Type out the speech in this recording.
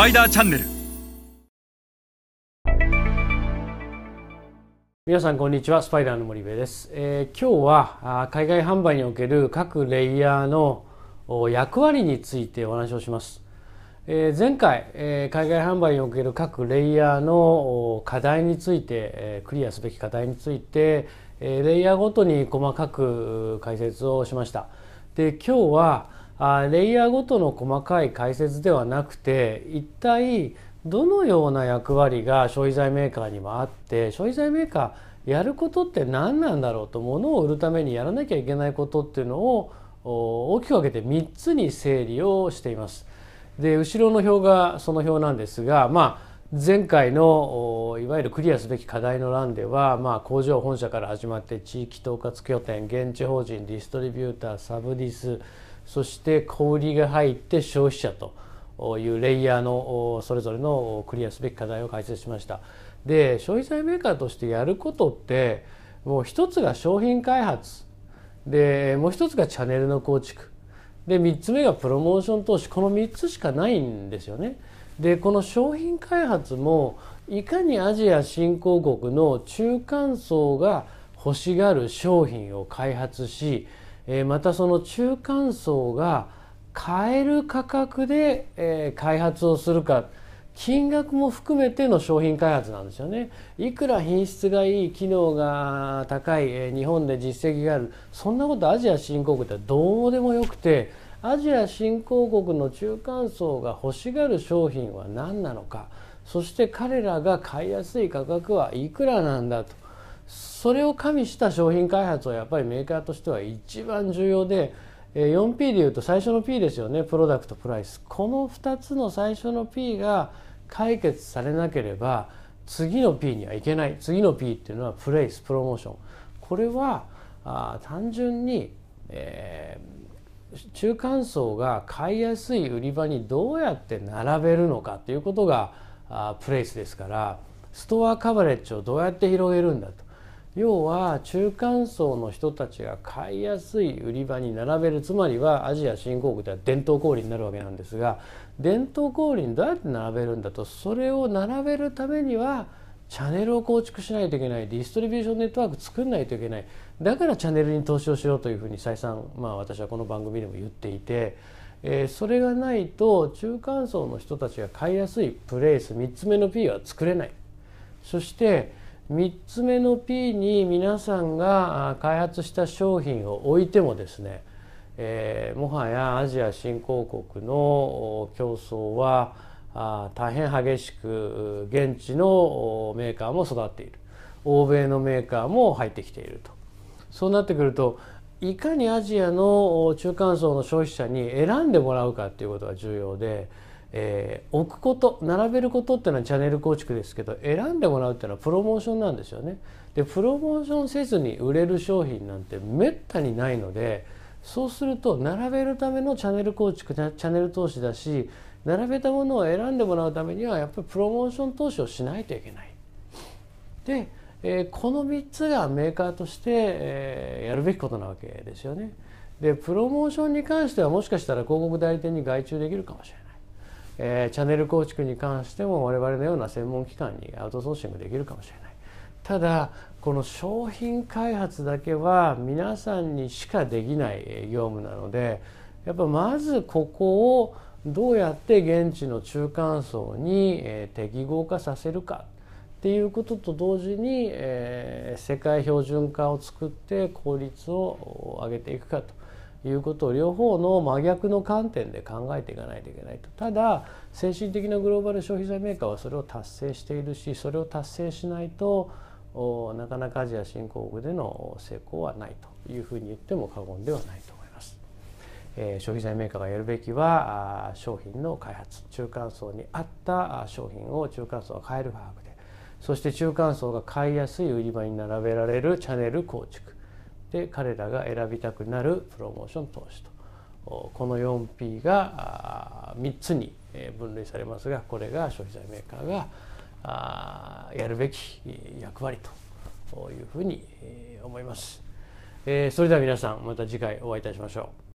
パイダーチャンネル。皆さんこんにちはスパイダーの森部です、えー、今日は海外販売における各レイヤーの役割についてお話をします、えー、前回、えー、海外販売における各レイヤーの課題について、えクリアすべき課題について、えレイヤーごとに細かく解説をしました。で今日はあレイヤーごとの細かい解説ではなくて一体どのような役割が消費財メーカーにもあって消費財メーカーやることって何なんだろうと物を売るためにやらなきゃいけないことっていうのを大きく分けて3つに整理をしています。で後ろの表がその表なんですがまあ前回のいわゆるクリアすべき課題の欄では、まあ、工場本社から始まって地域統括拠点現地法人ディストリビューターサブディスそして小売りが入って消費者というレイヤーのそれぞれのクリアすべき課題を解説しました。で消費財メーカーとしてやることってもう一つが商品開発でもう一つがチャンネルの構築で3つ目がプロモーション投資この3つしかないんですよね。でこの商品開発もいかにアジア新興国の中間層が欲しがる商品を開発しえまたその中間層が買える価格で、え開発をするか。金額も含めての商品開発なんですよね。いくら品質がいい機能が高い、え日本で実績がある。そんなことアジア新興国ってどうでもよくてアジア新興国の中間層が欲しがる商品は何なのか。そして彼らが買いやすい価格はいくらなんだと。それを加味した商品開発はやっぱりメーカーとしては一番重要で 4P でいうと最初の P ですよね。プロダクトプライス。この2つの最初の P が解決されなければ次の P にはいけない。次の P っていうのはプレイスプロモーション。これはあ単純に、えー、中間層が買いやすい売り場にどうやって並べるのかっていうことがあプレイスですからストアカバレッジをどうやって広げるんだと。要は中間層の人たちが買いやすい売り場に並べるつまりはアジア新興国では伝統小売になるわけなんですが伝統小売にどうやって並べるんだとそれを並べるためにはチャンネルを構築しないといけないディストリビューションネットワーク作んないといけない。だからチャンネルに投資をしようというふうに再三、まあ、私はこの番組でも言っていて、えー、それがないと中間層の人たちが買いやすいプレイス3つ目の P は作れない。そして3つ目の P に皆さんが開発した商品を置いてもですね、えー、もはやアジア新興国の競争は大変激しく現地のメーカーも育っている。欧米のメーカーも入ってきていると。そうなってくるといかにアジアの中間層の消費者に選んでもらうかっていうことが重要でえー、置くこと並べることっていうのはチャンネル構築ですけど選んでもらうっていうのはプロモーションなんですよね。でプロモーションせずに売れる商品なんてめったにないのでそうすると並べるためのチャンネル構築チャンネル投資だし並べたものを選んでもらうためにはやっぱりプロモーション投資をしないといけない。で、えー、この3つがメーカーとして、えー、やるべきことなわけですよね。でプロモーションに関してはもしかしたら広告代理店に外注できるかもしれない。えー、チャンネル構築に関しても我々のような専門機関にアウトソーシングできるかもしれない。ただこの商品開発だけは皆さんにしかできない業務なのでやっぱまずここをどうやって現地の中間層に適合化させるかっていうことと同時に、え、世界標準化を作って効率を上げていくかと。いうことを両方の真逆の観点で考えていかないといけないとただ先進的なグローバル消費財メーカーはそれを達成しているしそれを達成しないとなかなかアジア新興国での成功はないというふうに言っても過言ではないと思います。えー、消費財メーカーがやるべきは商品の開発中間層に合った商品を中間層が買える価格でそして中間層が買いやすい売り場に並べられるチャンネル構築で彼らが選びたくなるプロモーション投資とこの 4P が3つに分類されますがこれが消費財メーカーがやるべき役割というふうに思います。それでは皆さんまた次回お会いいたしましょう。